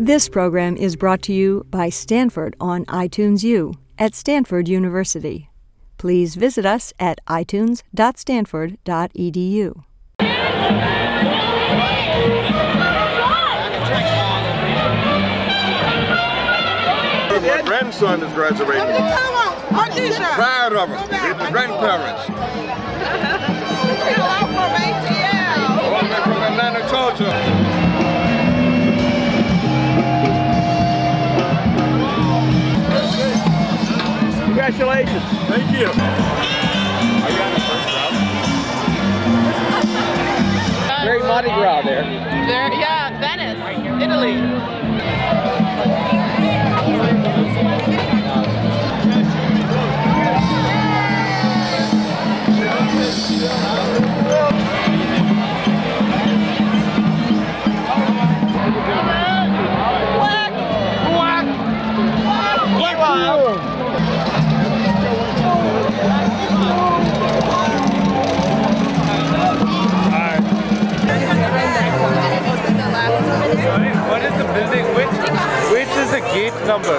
This program is brought to you by Stanford on iTunes U at Stanford University. Please visit us at itunes.stanford.edu. My grandson is graduating. Come on, Arnisha. Proud of him. With his grandparents. Hello from ATL. From Atlanta, Georgia. Congratulations. Thank you. Are you on the first round? Very Mardi Gras there. There, yeah, Venice, Italy. Building? Which which is the gate number?